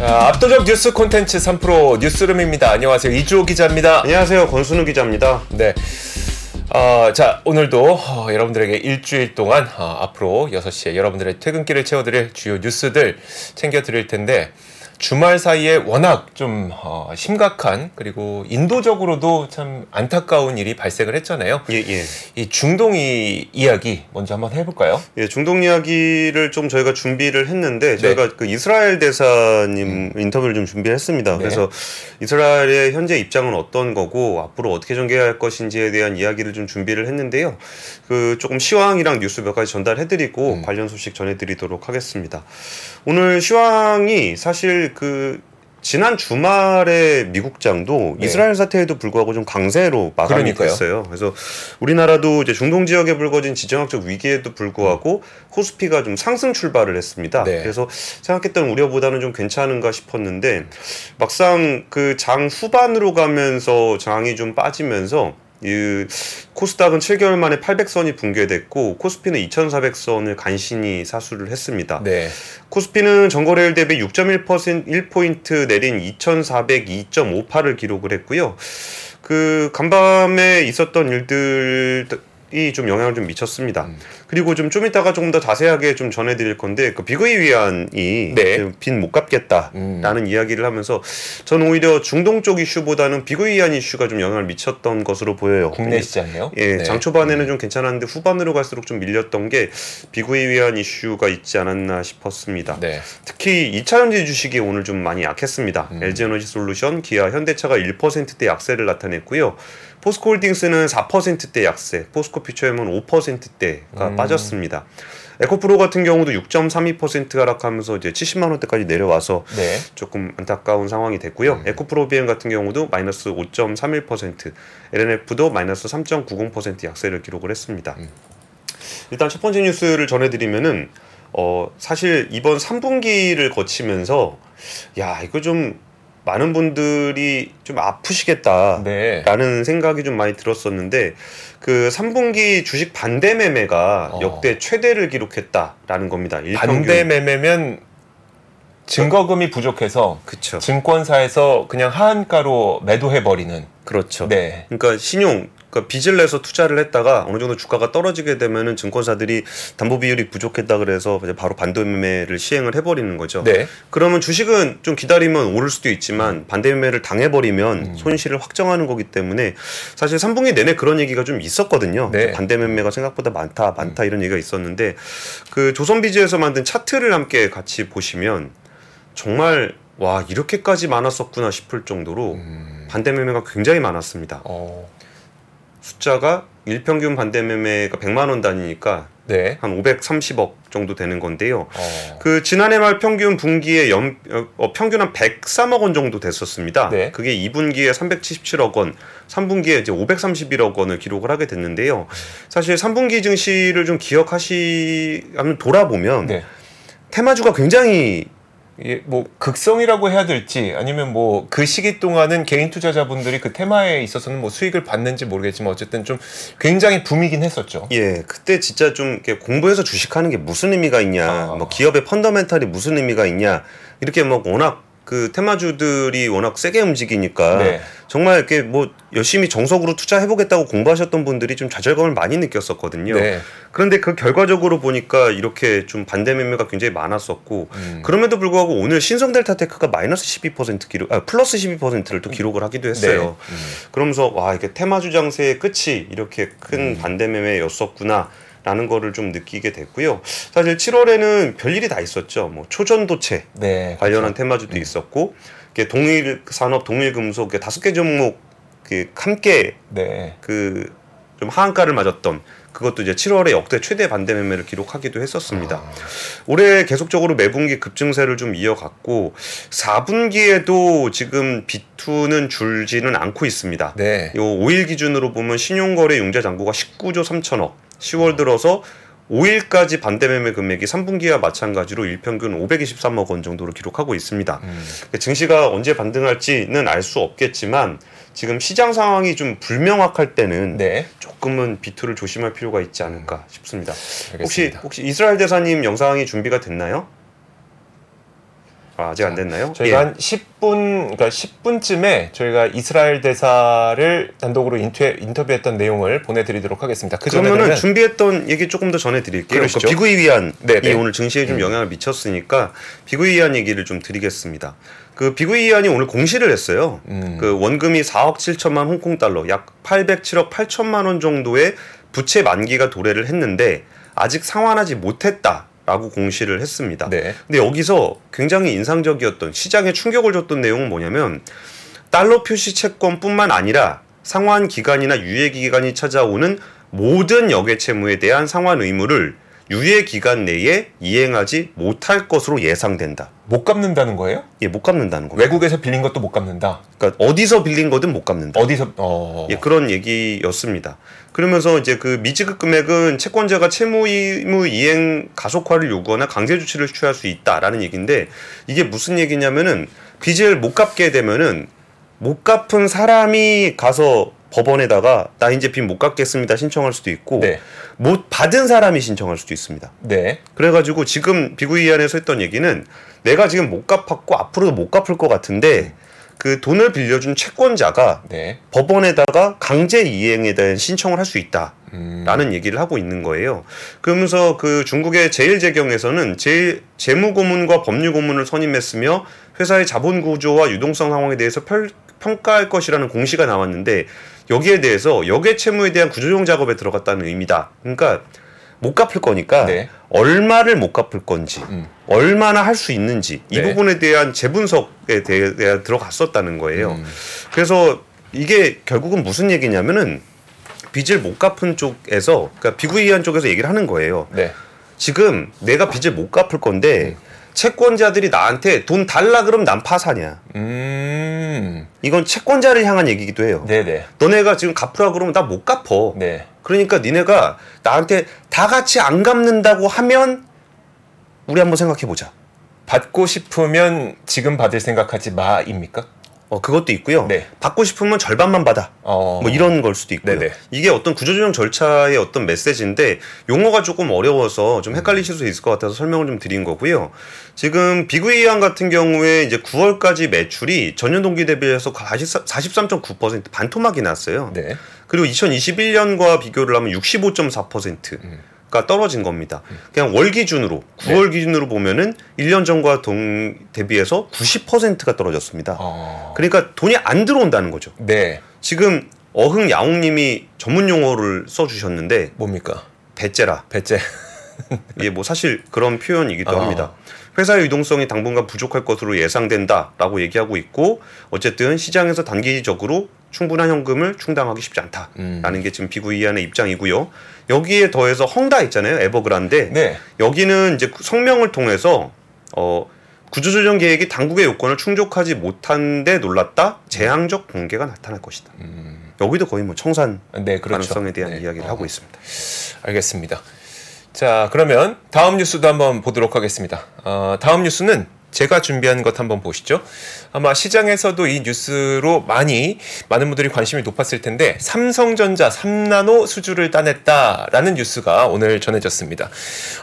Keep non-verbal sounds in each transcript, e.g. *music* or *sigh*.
자, 압도적 뉴스 콘텐츠 3프로 뉴스룸입니다. 안녕하세요. 이주호 기자입니다. 안녕하세요. 권순우 기자입니다. 네. 어, 자, 오늘도 어, 여러분들에게 일주일 동안 어, 앞으로 6시에 여러분들의 퇴근길을 채워드릴 주요 뉴스들 챙겨드릴 텐데, 주말 사이에 워낙 좀 어, 심각한 그리고 인도적으로도 참 안타까운 일이 발생을 했잖아요. 예, 예. 이 중동 이 이야기 먼저 한번 해볼까요? 예, 중동 이야기를 좀 저희가 준비를 했는데 네. 저희가 그 이스라엘 대사님 인터뷰를 좀 준비했습니다. 네. 그래서 이스라엘의 현재 입장은 어떤 거고 앞으로 어떻게 전개할 것인지에 대한 이야기를 좀 준비를 했는데요. 그 조금 시황이랑 뉴스 몇 가지 전달해드리고 음. 관련 소식 전해드리도록 하겠습니다. 오늘 시황이 사실 그 지난 주말에 미국장도 네. 이스라엘 사태에도 불구하고 좀 강세로 마감이 그러니까요. 됐어요. 그래서 우리나라도 이제 중동 지역에 불거진 지정학적 위기에도 불구하고 코스피가 좀 상승 출발을 했습니다. 네. 그래서 생각했던 우려보다는 좀 괜찮은가 싶었는데 막상 그 장 후반으로 가면서 장이 좀 빠지면서 이 코스닥은 7개월 만에 800선이 붕괴됐고 코스피는 2,400선을 간신히 사수를 했습니다. 네. 코스피는 전거래일 대비 6.1% 1포인트 내린 2,402.58을 기록을 했고요. 그 간밤에 있었던 일들이 좀 영향을 좀 미쳤습니다. 음. 그리고 좀 좀 이따가 조금 더 자세하게 좀 전해드릴 건데 그 비거이 위안이 네. 빚못 갚겠다라는 이야기를 하면서 저는 오히려 중동 쪽 이슈보다는 비거이 위안 이슈가 좀 영향을 미쳤던 것으로 보여요. 국내 시장이요? 예, 네. 장 초반에는 좀 괜찮았는데 후반으로 갈수록 좀 밀렸던 게 비구에 위한 이슈가 있지 않았나 싶었습니다. 네. 특히 2차 전지 주식이 오늘 좀 많이 약했습니다. 음. LG 에너지 솔루션, 기아, 현대차가 1%대 약세를 나타냈고요. 포스코홀딩스는 4%대 약세, 포스코 퓨처엠은 5%대가 음. 빠졌습니다. 에코프로 같은 경우도 6.32% 하락하면서 이제 70만 원대까지 내려와서 네. 조금 안타까운 상황이 됐고요. 음. 에코프로비엔 같은 경우도 마이너스 5.31%, LNF도 마이너스 3.90% 약세를 기록을 했습니다. 음. 일단 첫 번째 뉴스를 전해드리면은 어 사실 이번 3분기를 거치면서 야 이거 좀 많은 분들이 좀 아프시겠다. 네. 라는 생각이 좀 많이 들었었는데 그 3분기 주식 반대 매매가 어. 역대 최대를 기록했다라는 겁니다. 일평균. 반대 매매면 증거금이 부족해서 그쵸. 증권사에서 그냥 하한가로 매도해 버리는. 그렇죠. 네. 그러니까 신용, 그러니까 빚을 내서 투자를 했다가 어느 정도 주가가 떨어지게 되면은 증권사들이 담보 비율이 부족했다 그래서 이제 바로 반대 매매를 시행을 해버리는 거죠. 네. 그러면 주식은 좀 기다리면 오를 수도 있지만 반대 매매를 당해버리면 음. 손실을 확정하는 거기 때문에 사실 3분기 내내 그런 얘기가 좀 있었거든요. 네. 반대 매매가 생각보다 많다, 많다 이런 얘기가 있었는데 그 조선비즈에서 만든 차트를 함께 같이 보시면 정말 와 이렇게까지 많았었구나 싶을 정도로 음. 반대 매매가 굉장히 많았습니다. 어. 숫자가 일평균 반대 매매가 100만 원 단위니까 네. 한 530억 정도 되는 건데요. 어. 그 지난해 말 평균 분기에 연 어, 평균 한 103억 원 정도 됐었습니다. 네. 그게 2분기에 377억 원, 3분기에 이제 531억 원을 기록을 하게 됐는데요. 사실 3분기 증시를 좀 기억하시 하면 돌아보면 네. 테마주가 굉장히 뭐 극성이라고 해야 될지 아니면 뭐 그 시기 동안은 개인 투자자분들이 그 테마에 있어서는 뭐 수익을 받는지 모르겠지만 어쨌든 좀 굉장히 붐이긴 했었죠. 예, 그때 진짜 좀 이렇게 공부해서 주식하는 게 무슨 의미가 있냐, 아. 뭐 기업의 펀더멘탈이 무슨 의미가 있냐, 이렇게 뭐 워낙 그 테마주들이 워낙 세게 움직이니까 네. 정말 이렇게 뭐 열심히 정석으로 투자해보겠다고 공부하셨던 분들이 좀 좌절감을 많이 느꼈었거든요. 네. 그런데 그 결과적으로 보니까 이렇게 좀 반대 매매가 굉장히 많았었고 음. 그럼에도 불구하고 오늘 신성 델타테크가 마이너스 12% 기록, 아 플러스 12%를 또 기록을 하기도 했어요. 네. 음. 그러면서 와 이게 테마주 장세의 끝이 이렇게 큰 음. 반대 매매였었구나. 라는 거를 좀 느끼게 됐고요. 사실 7월에는 별일이 다 있었죠. 뭐 초전도체 네. 관련한 테마주도 음. 있었고, 동일 산업, 동일 금속 다섯 개 종목 그 함께 네. 그좀 하한가를 맞았던 그것도 이제 7월에 역대 최대 반대 매매를 기록하기도 했었습니다. 아. 올해 계속적으로 매분기 급증세를 좀 이어갔고 4분기에도 지금 비투는 줄지는 않고 있습니다. 네. 요 5일 기준으로 보면 신용거래 융자 잔고가 19조 3천억. 10월 들어서 5일까지 반대 매매 금액이 3분기와 마찬가지로 일평균 523억 원 정도로 기록하고 있습니다. 음. 증시가 언제 반등할지는 알 수 없겠지만 지금 시장 상황이 좀 불명확할 때는 네. 조금은 비투를 조심할 필요가 있지 않을까 싶습니다. 혹시 알겠습니다. 혹시 이스라엘 대사님 영상이 준비가 됐나요? 아, 아직 안 됐나요? 저희가 예. 한 10분, 그러니까 10분쯤에 저희가 이스라엘 대사를 단독으로 인터, 인터뷰했던 내용을 보내드리도록 하겠습니다. 그 그러면은 전에는 준비했던 얘기 조금 더 전해드릴게요. 그 비구이 위안이 네네. 오늘 증시에 좀 영향을 미쳤으니까 비구이 위안 얘기를 좀 드리겠습니다. 그 비구이 위안이 오늘 공시를 했어요. 음. 그 원금이 4억 7천만 홍콩 달러, 약 807억 8천만 원 정도의 부채 만기가 도래를 했는데 아직 상환하지 못했다 라고 공시를 했습니다. 네. 근데 여기서 굉장히 인상적이었던 시장에 충격을 줬던 내용은 뭐냐면 달러 표시 채권뿐만 아니라 상환 기간이나 유예 기간이 찾아오는 모든 역외 채무에 대한 상환 의무를 유예 기간 내에 이행하지 못할 것으로 예상된다. 못 갚는다는 거예요? 예, 못 갚는다는 겁니다. 외국에서 빌린 것도 못 갚는다. 그러니까 어디서 빌린 거든 못 갚는다. 어디서 어. 예, 그런 얘기였습니다. 그러면서 이제 그 미지급 금액은 채권자가 채무 의무 이행 가속화를 요구하나 강제 조치를 취할 수 있다라는 얘기인데 이게 무슨 얘기냐면은 빚을 못 갚게 되면은 못 갚은 사람이 가서 법원에다가 나 이제 빚 못 갚겠습니다 신청할 수도 있고 네. 못 받은 사람이 신청할 수도 있습니다. 네. 그래가지고 지금 비구이안에서 했던 얘기는 내가 지금 못 갚았고 앞으로도 못 갚을 것 같은데 그 돈을 빌려준 채권자가 네. 법원에다가 강제 이행에 대한 신청을 할 수 있다. 음. 라는 얘기를 하고 있는 거예요. 그러면서 그 중국의 제일재경에서는 제일 재무고문과 법률고문을 선임했으며 회사의 자본 구조와 유동성 상황에 대해서 펼- 평가할 것이라는 공시가 나왔는데 여기에 대해서 역외 채무에 대한 구조조정 작업에 들어갔다는 의미다. 그러니까 못 갚을 거니까 네. 얼마를 못 갚을 건지 음. 얼마나 할 수 있는지 이 네. 부분에 대한 재분석에 대해 들어갔었다는 거예요. 음. 그래서 이게 결국은 무슨 얘기냐면은 빚을 못 갚은 쪽에서 그러니까 비구이한 쪽에서 얘기를 하는 거예요. 네. 지금 내가 빚을 못 갚을 음. 건데 채권자들이 나한테 돈 달라 그러면 난 파산이야. 음. 이건 채권자를 향한 얘기기도 해요. 네, 네. 너네가 지금 갚으라 그러면 나 못 갚어. 네. 그러니까 니네가 나한테 다 같이 안 갚는다고 하면 우리 한번 생각해 보자. 받고 싶으면 지금 받을 생각하지 마입니까? 어 그것도 있고요. 네. 받고 싶으면 절반만 받아. 어. 뭐 이런 걸 수도 있고요. 네네. 이게 어떤 구조조정 절차의 어떤 메시지인데 용어가 조금 어려워서 좀 헷갈리실 수 있을 것 같아서 설명을 좀 드린 거고요. 지금 비구이안 같은 경우에 이제 9월까지 매출이 전년 동기 대비해서 43.9% 반토막이 났어요. 네. 그리고 2021년과 비교를 하면 65.4% 가 떨어진 겁니다. 그냥 월 기준으로 9월 기준으로 보면은 1년 전과 동 대비해서 90%가 떨어졌습니다. 어. 그러니까 돈이 안 들어온다는 거죠. 네. 지금 어흥 야옹님이 전문 용어를 써주셨는데 뭡니까? 배째라 배째. 이게 뭐 사실 그런 표현이기도 아. 합니다. 회사의 유동성이 당분간 부족할 것으로 예상된다라고 얘기하고 있고 어쨌든 시장에서 단기적으로 충분한 현금을 충당하기 쉽지 않다라는 음. 게 지금 비구이안의 입장이고요. 여기에 더해서 헝다 있잖아요, 에버그란데 네. 여기는 이제 성명을 통해서 어 구조조정 계획이 당국의 요건을 충족하지 못한 데 놀랐다 재앙적 공개가 나타날 것이다. 음. 여기도 거의 뭐 청산 네, 그렇죠. 가능성에 대한 네. 이야기를 어. 하고 있습니다. 알겠습니다. 자, 그러면 다음 뉴스도 한번 보도록 하겠습니다. 어, 다음 뉴스는 제가 준비한 것 한번 보시죠. 아마 시장에서도 이 뉴스로 많이 많은 분들이 관심이 높았을 텐데 삼성전자 3나노 수주를 따냈다라는 뉴스가 오늘 전해졌습니다.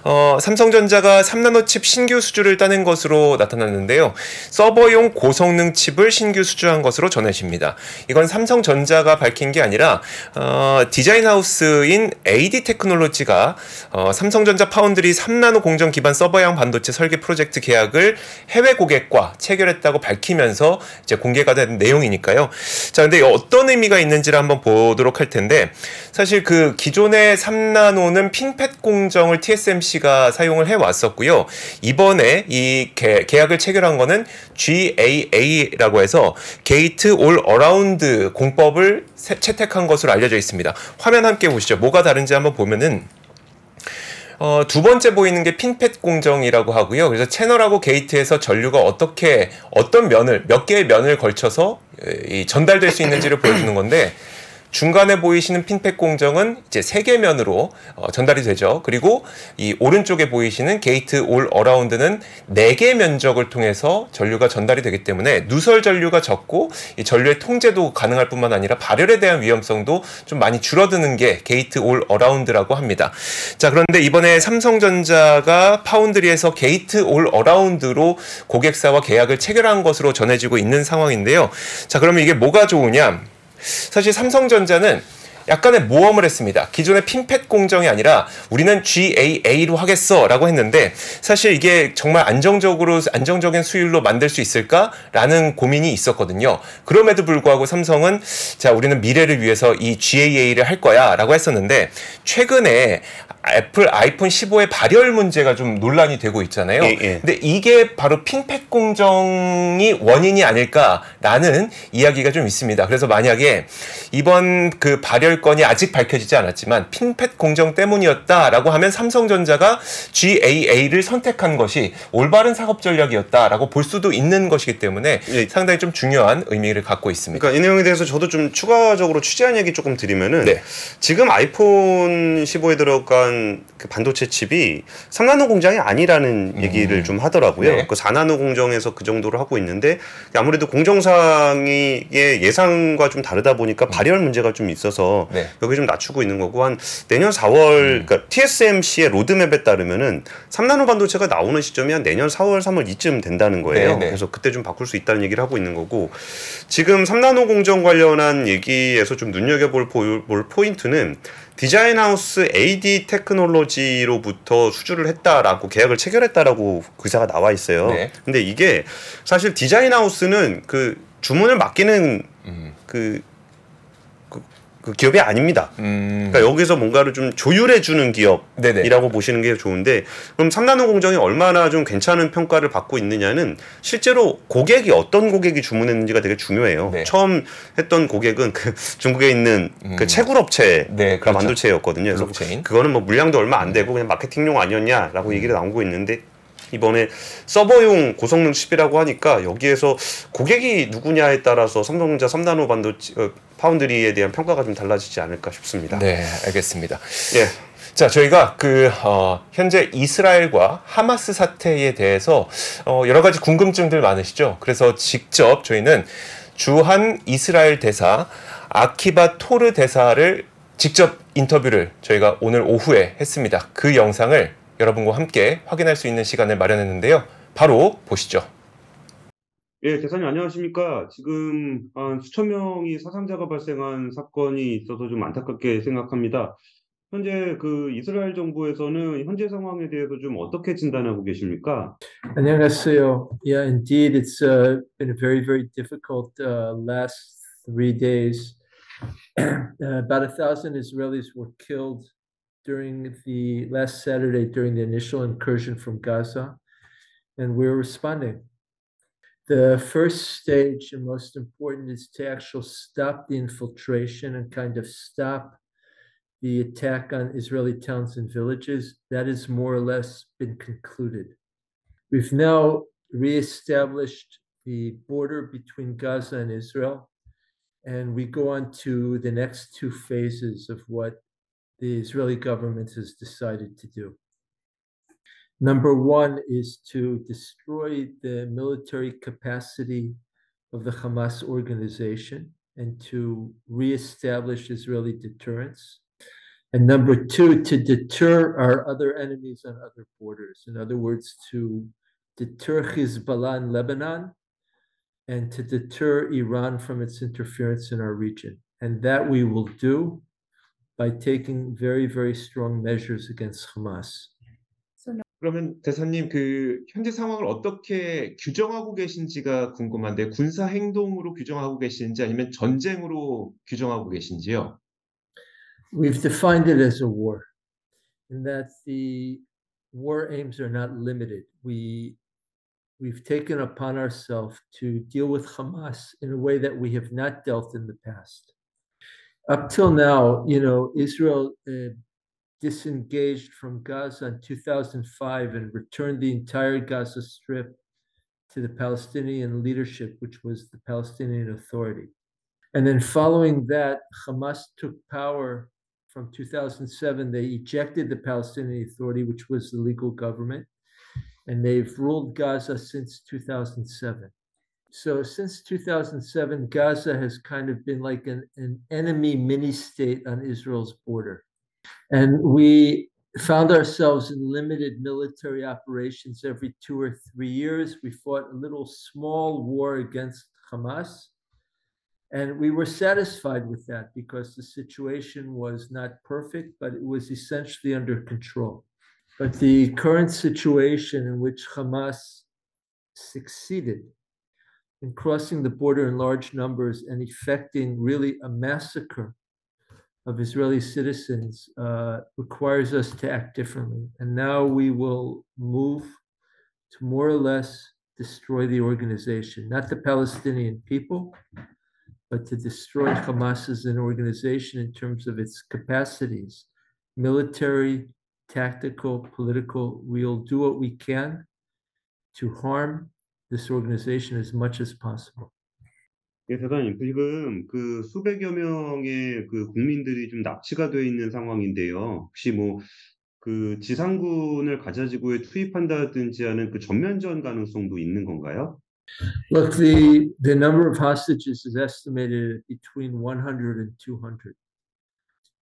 어, 삼성전자가 3나노 칩 신규 수주를 따낸 것으로 나타났는데요. 서버용 고성능 칩을 신규 수주한 것으로 전해집니다. 이건 삼성전자가 밝힌 게 아니라 어, 디자인 하우스인 AD 테크놀로지가 어, 삼성전자 파운드리 3나노 공정 기반 서버형 반도체 설계 프로젝트 계약을 해외 고객과 체결했다고 밝히면서 이제 공개가 된 내용이니까요. 자, 근데 어떤 의미가 있는지를 한번 보도록 할 텐데 사실 그 기존의 3나노는 핀팻 공정을 TSMC가 사용을 해 왔었고요. 이번에 이 계, 계약을 체결한 거는 GAA라고 해서 Gate All Around 공법을 세- 채택한 것으로 알려져 있습니다. 화면 함께 보시죠. 뭐가 다른지 한번 보면은 어, 두 번째 보이는 게 FinFET 공정이라고 하고요. 그래서 채널하고 게이트에서 전류가 어떻게 어떤 면을 몇 개의 면을 걸쳐서 에, 이 전달될 수 있는지를 보여주는 건데 중간에 보이시는 FinFET 공정은 이제 세 개면으로 어, 전달이 되죠. 그리고 이 오른쪽에 보이시는 Gate All Around는 네 개 면적을 통해서 전류가 전달이 되기 때문에 누설 전류가 적고 이 전류의 통제도 가능할 뿐만 아니라 발열에 대한 위험성도 좀 많이 줄어드는 게 Gate All Around라고 합니다. 자, 그런데 이번에 삼성전자가 파운드리에서 Gate All Around로 고객사와 계약을 체결한 것으로 전해지고 있는 상황인데요. 자, 그러면 이게 뭐가 좋으냐? 사실 삼성전자는 약간의 모험을 했습니다. 기존의 핀펫 공정이 아니라 우리는 GAA로 하겠어라고 했는데 사실 이게 정말 안정적으로 안정적인 수율로 만들 수 있을까라는 고민이 있었거든요. 그럼에도 불구하고 삼성은 자 우리는 미래를 위해서 이 GAA를 할 거야라고 했었는데 최근에 애플 아이폰 15의 발열 문제가 좀 논란이 되고 있잖아요. 예, 예. 근데 이게 바로 핀팩 공정이 원인이 아닐까라는 이야기가 좀 있습니다. 그래서 만약에 이번 그 발열 건이 아직 밝혀지지 않았지만 핀팩 공정 때문이었다라고 하면 삼성전자가 GAA를 선택한 것이 올바른 사업 전략이었다라고 볼 수도 있는 것이기 때문에 예. 상당히 좀 중요한 의미를 갖고 있습니다. 그러니까 이 내용에 대해서 저도 좀 추가적으로 취재한 얘기 조금 드리면은 네. 지금 아이폰 15에 들어간 그 반도체 칩이 3나노 공장이 아니라는 얘기를 좀 하더라고요. 네. 그 4나노 공정에서 그 정도로 하고 있는데 아무래도 공정상의 예상과 좀 다르다 보니까 발열 문제가 좀 있어서 네. 여기 좀 낮추고 있는 거고 한 내년 4월 그러니까 TSMC의 로드맵에 따르면은 3나노 반도체가 나오는 시점이 한 내년 4월 3월 이쯤 된다는 거예요. 네, 네. 그래서 그때 좀 바꿀 수 있다는 얘기를 하고 있는 거고 지금 3나노 공정 관련한 얘기에서 좀 눈여겨볼 볼 포인트는 디자인 하우스 AD 테크놀로지로부터 수주를 했다라고 계약을 체결했다라고 기사가 나와 있어요. 네. 근데 이게 사실 디자인 하우스는 그 주문을 맡기는 음. 그, 그, 그 기업이 아닙니다. 음. 그러니까 여기서 뭔가를 좀 조율해 주는 네네. 기업이라고 보시는 게 좋은데 그럼 3나노 공정이 얼마나 좀 괜찮은 평가를 받고 있느냐는 실제로 고객이 어떤 고객이 주문했는지가 되게 중요해요. 네. 처음 했던 고객은 그 중국에 있는 음. 그 채굴 업체가 네, 그렇죠. 만두체였거든요. 그래서 블록체인. 그거는 뭐 물량도 얼마 안 되고 그냥 마케팅용 아니었냐라고 얘기를 나오고 있는데 이번에 서버용 고성능 칩이라고 하니까 여기에서 고객이 누구냐에 따라서 삼성전자 3나노 반도체 어, 파운드리에 대한 평가가 좀 달라지지 않을까 싶습니다. 네, 알겠습니다. 예. 자, 저희가 그 어, 현재 이스라엘과 하마스 사태에 대해서 어, 여러 가지 궁금증들 많으시죠? 그래서 직접 저희는 주한 이스라엘 대사 아키바 토르 대사를 직접 인터뷰를 저희가 오늘 오후에 했습니다. 그 영상을 여러분과 함께 확인할 수 있는 시간을 마련했는데요. 바로 보시죠. 예, 대사님 안녕하십니까? 지금 한 수천 명이 사상자가 발생한 사건이 있어서 좀 안타깝게 생각합니다. 현재 그 이스라엘 정부에서는 현재 상황에 대해서 좀 어떻게 진단하고 계십니까? 안녕하세요. Yeah, indeed, it's uh, been a very, very difficult uh, last three days. *clears throat* uh, about a thousand Israelis were killed during the last Saturday during the initial incursion from Gaza, and we're responding. The first stage and most important is to actually stop the infiltration and kind of stop the attack on Israeli towns and villages. That has more or less been concluded. We've now reestablished the border between Gaza and Israel, and we go on to the next two phases of what the Israeli government has decided to do. Number one is to destroy the military capacity of the Hamas organization and to reestablish Israeli deterrence. And number two, to deter our other enemies on other borders. In other words, to deter Hezbollah in Lebanon and to deter Iran from its interference in our region. And that we will do by taking very, very strong measures against Hamas. 그러면 대사님 그 현재 상황을 어떻게 규정하고 계신지가 궁금한데 군사 행동으로 규정하고 계신지 아니면 전쟁으로 규정하고 계신지요? We've defined it as a war, in that the war aims are not limited. We we've taken upon ourselves to deal with Hamas in a way that we have not dealt in the past. Up till now, you know, Israel uh, disengaged from Gaza in 2005 and returned the entire Gaza Strip to the Palestinian leadership, which was the Palestinian Authority. And then following that, Hamas took power from 2007. They ejected the Palestinian Authority, which was the legal government, and they've ruled Gaza since 2007. So since 2007, Gaza has kind of been like an, an enemy mini state on Israel's border. And we found ourselves in limited military operations every two or three years. We fought a little small war against Hamas. And we were satisfied with that because the situation was not perfect, but it was essentially under control. But the current situation in which Hamas succeeded in crossing the border in large numbers and effecting really a massacre of Israeli citizens uh, requires us to act differently. And now we will move to more or less destroy the organization, not the Palestinian people, but to destroy Hamas as an organization in terms of its capacities, military, tactical, political. We'll do what we can to harm this organization as much as possible. 예, 대단님, 지금 그 수백여 명의 그 국민들이 좀 납치가 돼 있는 상황인데요. 혹시 뭐 그 지상군을 가자지구에 투입한다든지 하는 그 전면전 가능성도 있는 건가요? Look, the, the number of hostages is estimated between 100 and 200.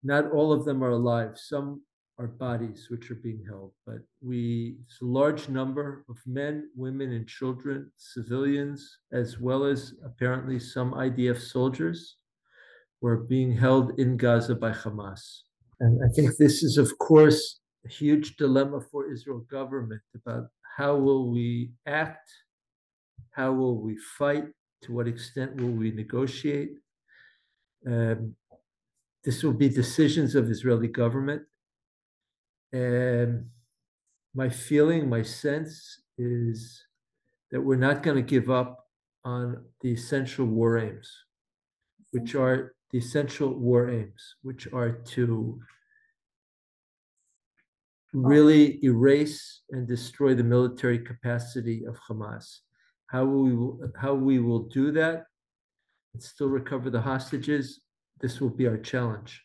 Not all of them are alive. Some are bodies which are being held, but we, it's a large number of men, women, and children, civilians, as well as apparently some IDF soldiers were being held in Gaza by Hamas. And I think this is, of course, a huge dilemma for Israel government about how will we act how will we fight? To what extent will we negotiate? Um, this will be decisions of Israeli government. And my feeling, my sense is that we're not going to give up on the essential war aims, which are the essential war aims, which are to really erase and destroy the military capacity of Hamas. How we will, how we will do that and still recover the hostages, this will be our challenge.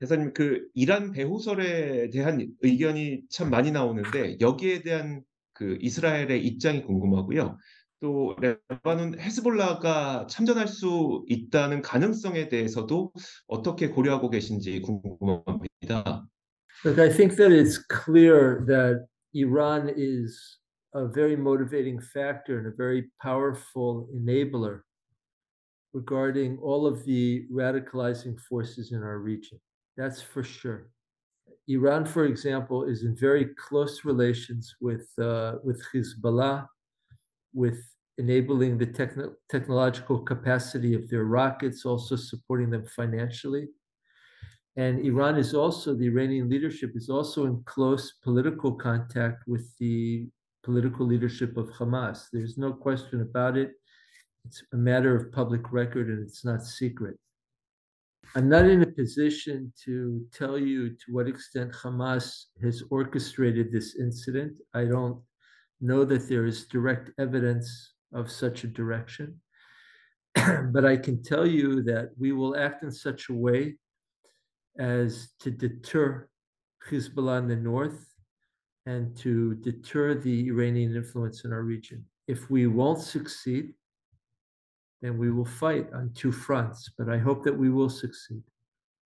대사님 그 이란 배후설에 대한 의견이 참 많이 나오는데 여기에 대한 그 이스라엘의 입장이 궁금하고요. 또 레바논 헤즈볼라가 참전할 수 있다는 가능성에 대해서도 어떻게 고려하고 계신지 궁금합니다. Look, I think that it's clear that Iran is a very motivating factor and a very powerful enabler regarding all of the radicalizing forces in our region. That's for sure. Iran, for example, is in very close relations with uh, with Hezbollah, with enabling the techno- technological capacity of their rockets, also supporting them financially. And Iran is also the Iranian leadership is also in close political contact with the political leadership of Hamas. There's no question about it. It's a matter of public record and it's not secret. I'm not in a position to tell you to what extent Hamas has orchestrated this incident. I don't know that there is direct evidence of such a direction. *clears throat* but I can tell you that we will act in such a way as to deter Hezbollah in the north and to deter the Iranian influence in our region. If we won't succeed, then we will fight on two fronts, but I hope that we will succeed.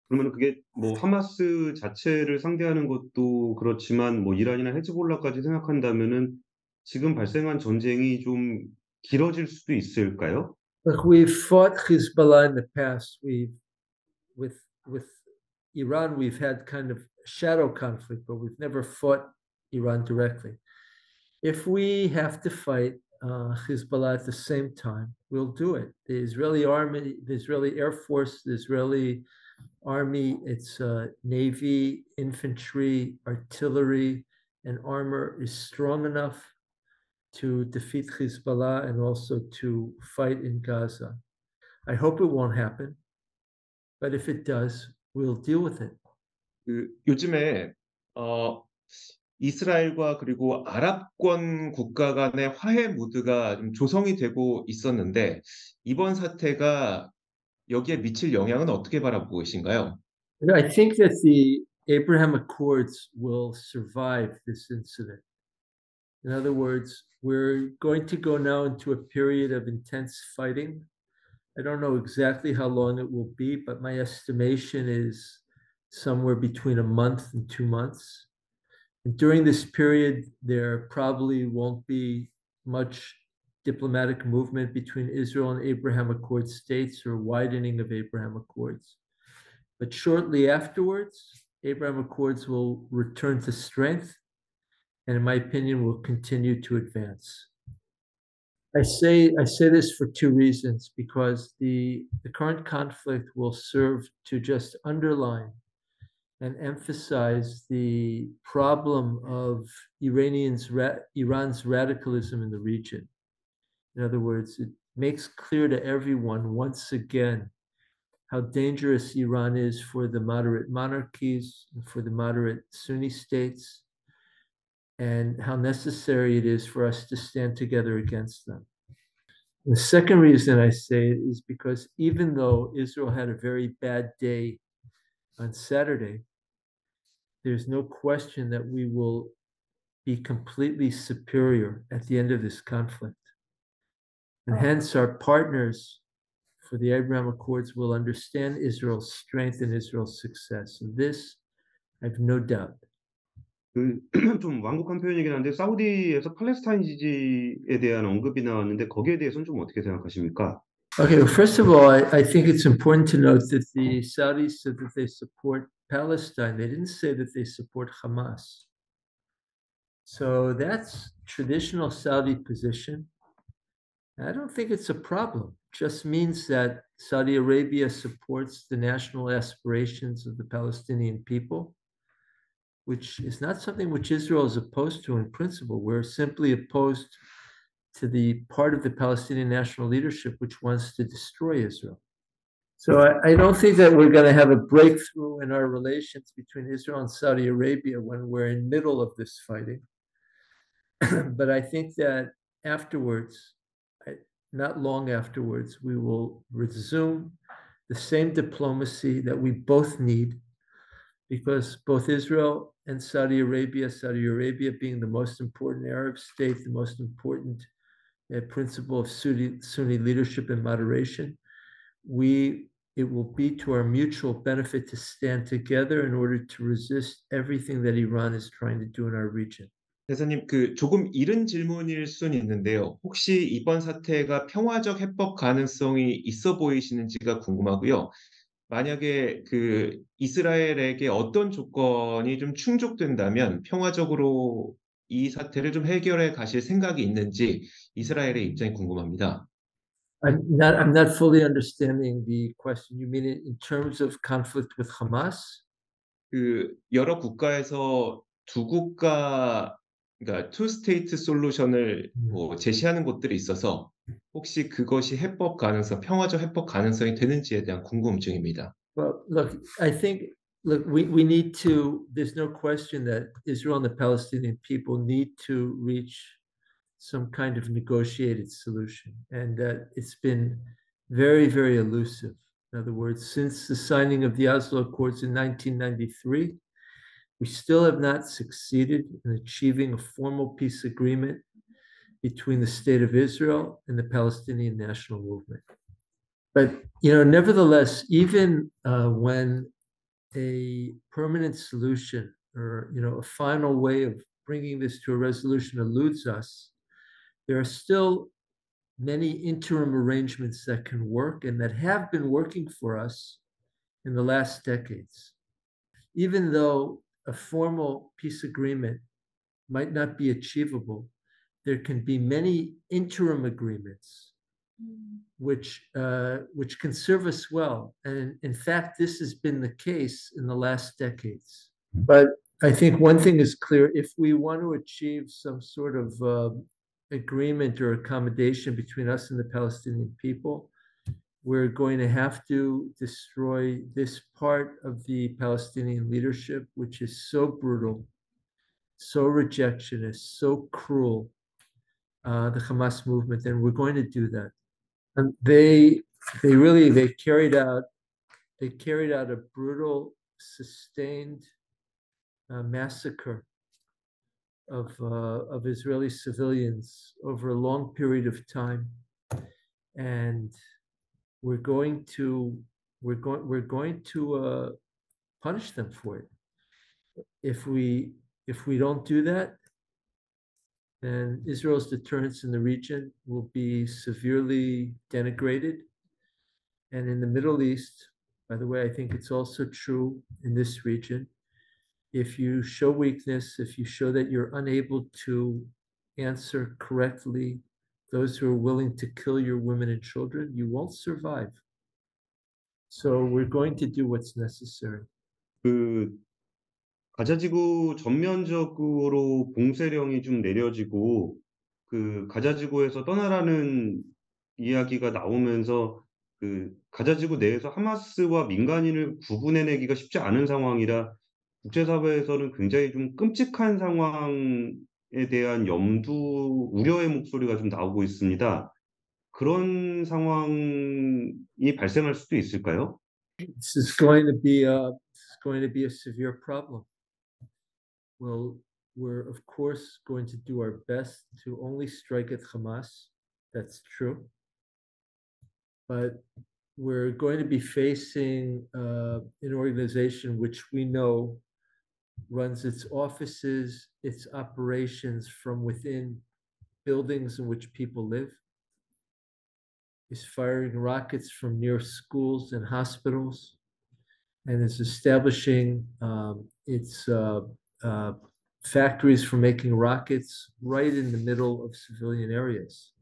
그러면 그게 뭐 하마스 자체를 상대하는 것도 그렇지만 뭐 이란이나 헤즈볼라까지 생각한다면은 지금 발생한 전쟁이 좀 길어질 수도 있을까요? Look, we've fought Hezbollah in the past. We've with with Iran, we've had kind of shadow conflict, but we've never fought Iran directly. If we have to fight uh, Hezbollah at the same time, we'll do it. The Israeli army, the Israeli Air Force, the Israeli army, its uh, navy, infantry, artillery, and armor is strong enough to defeat Hezbollah and also to fight in Gaza. I hope it won't happen, but if it does, we'll deal with it. 그 요즘에 어 이스라엘과 그리고 아랍권 국가 간의 화해 무드가 좀 조성이 되고 있었는데 이번 사태가 여기에 미칠 영향은 어떻게 바라보고 계신가요? I think that the Abraham Accords will survive this incident. In other words, we're going to go now into a period of intense fighting. I don't know exactly how long it will be, but my estimation is somewhere between a month and two months. During this period, there probably won't be much diplomatic movement between Israel and Abraham Accord states or widening of Abraham Accords. But shortly afterwards, Abraham Accords will return to strength and in my opinion will continue to advance. I say I say this for two reasons because the, the current conflict will serve to just underline and emphasize the problem of Iranians Iran's radicalism in the region. In other words, it makes clear to everyone once again how dangerous Iran is for the moderate monarchies, for the moderate Sunni states, and how necessary it is for us to stand together against them. The second reason I say it is because even though Israel had a very bad day on Saturday, there's no question that we will be completely superior at the end of this conflict. And hence, our partners for the Abraham Accords will understand Israel's strength and Israel's success. And this, I have no doubt. 그좀 *clears throat* 완곡한 표현이긴 한데 사우디에서 팔레스타인 지지에 대한 언급이 나왔는데 거기에 대해서는 좀 어떻게 생각하십니까? Okay, well, first of all, I, I think it's important to note that the Saudis said that they support Palestine. They didn't say that they support Hamas. So that's traditional Saudi position. I don't think it's a problem. It just means that Saudi Arabia supports the national aspirations of the Palestinian people which is not something which Israel is opposed to in principle. We're simply opposed to the part of the Palestinian national leadership which wants to destroy Israel. So I, I don't think that we're going to have a breakthrough in our relations between Israel and Saudi Arabia when we're in middle of this fighting. *clears throat* but I think that afterwards, not long afterwards, we will resume the same diplomacy that we both need because both Israel and Saudi Arabia, Saudi Arabia being the most important Arab state, the most important principle of Sunni, Sunni leadership and moderation, we it will be to our mutual benefit to stand together in order to resist everything that Iran is trying to do in our region. 대사님, 그 조금 이른 질문일 수는 있는데요. 혹시 이번 사태가 평화적 해법 가능성이 있어 보이시는지가 궁금하고요. 만약에 그 이스라엘에게 어떤 조건이 좀 충족된다면 평화적으로 이 사태를 좀 해결해 가실 생각이 있는지 이스라엘의 입장이 궁금합니다. I'm not, I'm not fully understanding the question. You mean in terms of conflict with Hamas? 그 여러 국가에서 두 국가 그러니까 투 스테이트 솔루션을 뭐 제시하는 곳들이 있어서 혹시 그것이 해법 가능성, 평화적 해법 가능성이 되는지에 대한 궁금증입니다. Well, look, I think look, we, we need to, there's no question that Israel and the Palestinian people need to reach some kind of negotiated solution. And that it's been very, very elusive. In other words, since the signing of the Oslo Accords in 1993, we still have not succeeded in achieving a formal peace agreement between the state of Israel and the Palestinian national movement. But, you know, nevertheless, even uh, when a permanent solution or, you know, a final way of bringing this to a resolution eludes us, there are still many interim arrangements that can work and that have been working for us in the last decades. Even though a formal peace agreement might not be achievable, there can be many interim agreements. Which uh, which can serve us well. And in fact, this has been the case in the last decades. But I think one thing is clear: if we want to achieve some sort of uh, agreement or accommodation between us and the Palestinian people, we're going to have to destroy this part of the Palestinian leadership, which is so brutal so rejectionist, so cruel, uh, the Hamas movement, and we're going to do that. And they they really they carried out they carried out a brutal, sustained uh, massacre of uh, of Israeli civilians over a long period of time, and we're going to we're going we're going to uh, punish them for it. If we if we don't do that, then Israel's deterrence in the region will be severely denigrated. And in the Middle East, by the way, I think it's also true in this region. If you show weakness, if you show that you're unable to answer correctly those who are willing to kill your women and children, you won't survive. So we're going to do what's necessary. 그 가자지구 전면적으로 봉쇄령이 좀 내려지고 그 가자지구에서 떠나라는 이야기가 나오면서 그 가자지구 내에서 하마스와 민간인을 구분해내기가 쉽지 않은 상황이라 국제사회에서는 굉장히 좀 끔찍한 상황에 대한 염두, 우려의 목소리가 좀 나오고 있습니다. 그런 상황이 발생할 수도 있을까요? This is going to be a going to be a severe problem. Well, we're of course going to do our best to only strike at Hamas. That's true. But we're going to be facing uh, an organization which we know runs its offices, its operations from within buildings in which people live, is firing rockets from near schools and hospitals, and is establishing um, its uh, uh, factories for making rockets right in the middle of civilian areas.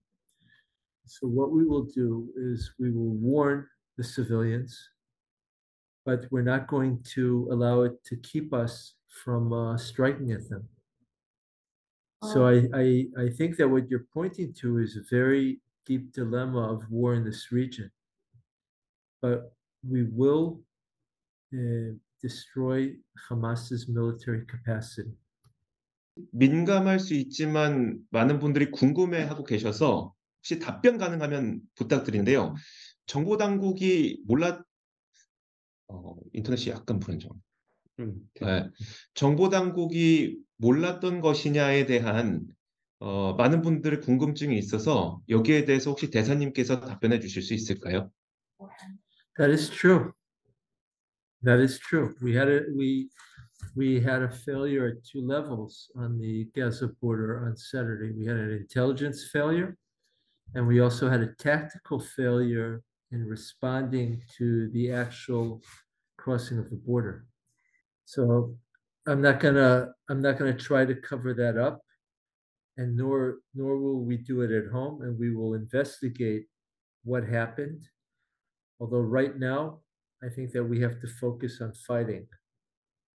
So what we will do is we will warn the civilians, but we're not going to allow it to keep us from uh, striking at them. So I, I, I think that what you're pointing to is a very deep dilemma of war in this region. But we will uh, destroy Hamas's military capacity. 민감할 수 있지만 많은 분들이 궁금해하고 계셔서 혹시 답변 가능하면 부탁드리는데요. 정보 당국이 몰랐 어, 인터넷이 약간 불안정. 음, 네. 정보 당국이 몰랐던 것이냐에 대한 어, 많은 분들의 궁금증이 있어서 여기에 대해서 혹시 대사님께서 답변해 주실 수 있을까요? That is true. That is true. We had a we we had a failure at two levels on the Gaza border on Saturday. We had an intelligence failure, and we also had a tactical failure in responding to the actual crossing of the border. So I'm not gonna I'm not gonna try to cover that up, and nor nor will we do it at home, and we will investigate what happened. Although right now, I think that we have to focus on fighting.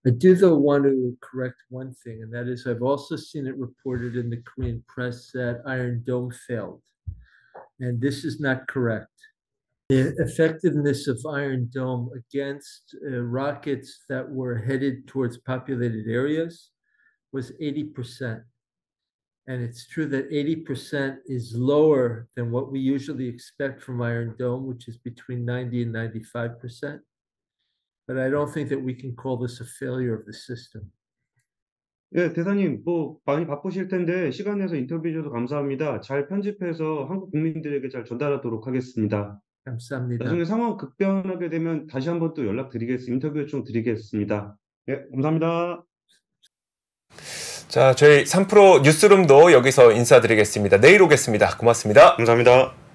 I do though want to correct one thing, and that is I've also seen it reported in the Korean press that Iron Dome failed. And this is not correct. The effectiveness of Iron Dome against uh, rockets that were headed towards populated areas was 80%. And it's true that 80% is lower than what we usually expect from Iron Dome, which is between 90 and 95%. But I don't think that we can call this a failure of the system. 예, 대사님, 뭐 많이 바쁘실 텐데 시간 내서 인터뷰 주셔서 감사합니다. 잘 편집해서 한국 국민들에게 잘 전달하도록 하겠습니다. 감사합니다. 나중에 상황 급변하게 되면 다시 한번 또 연락드리겠습니다. 인터뷰 요청 드리겠습니다. 예, 감사합니다. 자, 저희 3프로 뉴스룸도 여기서 인사드리겠습니다. 내일 오겠습니다. 고맙습니다. 감사합니다.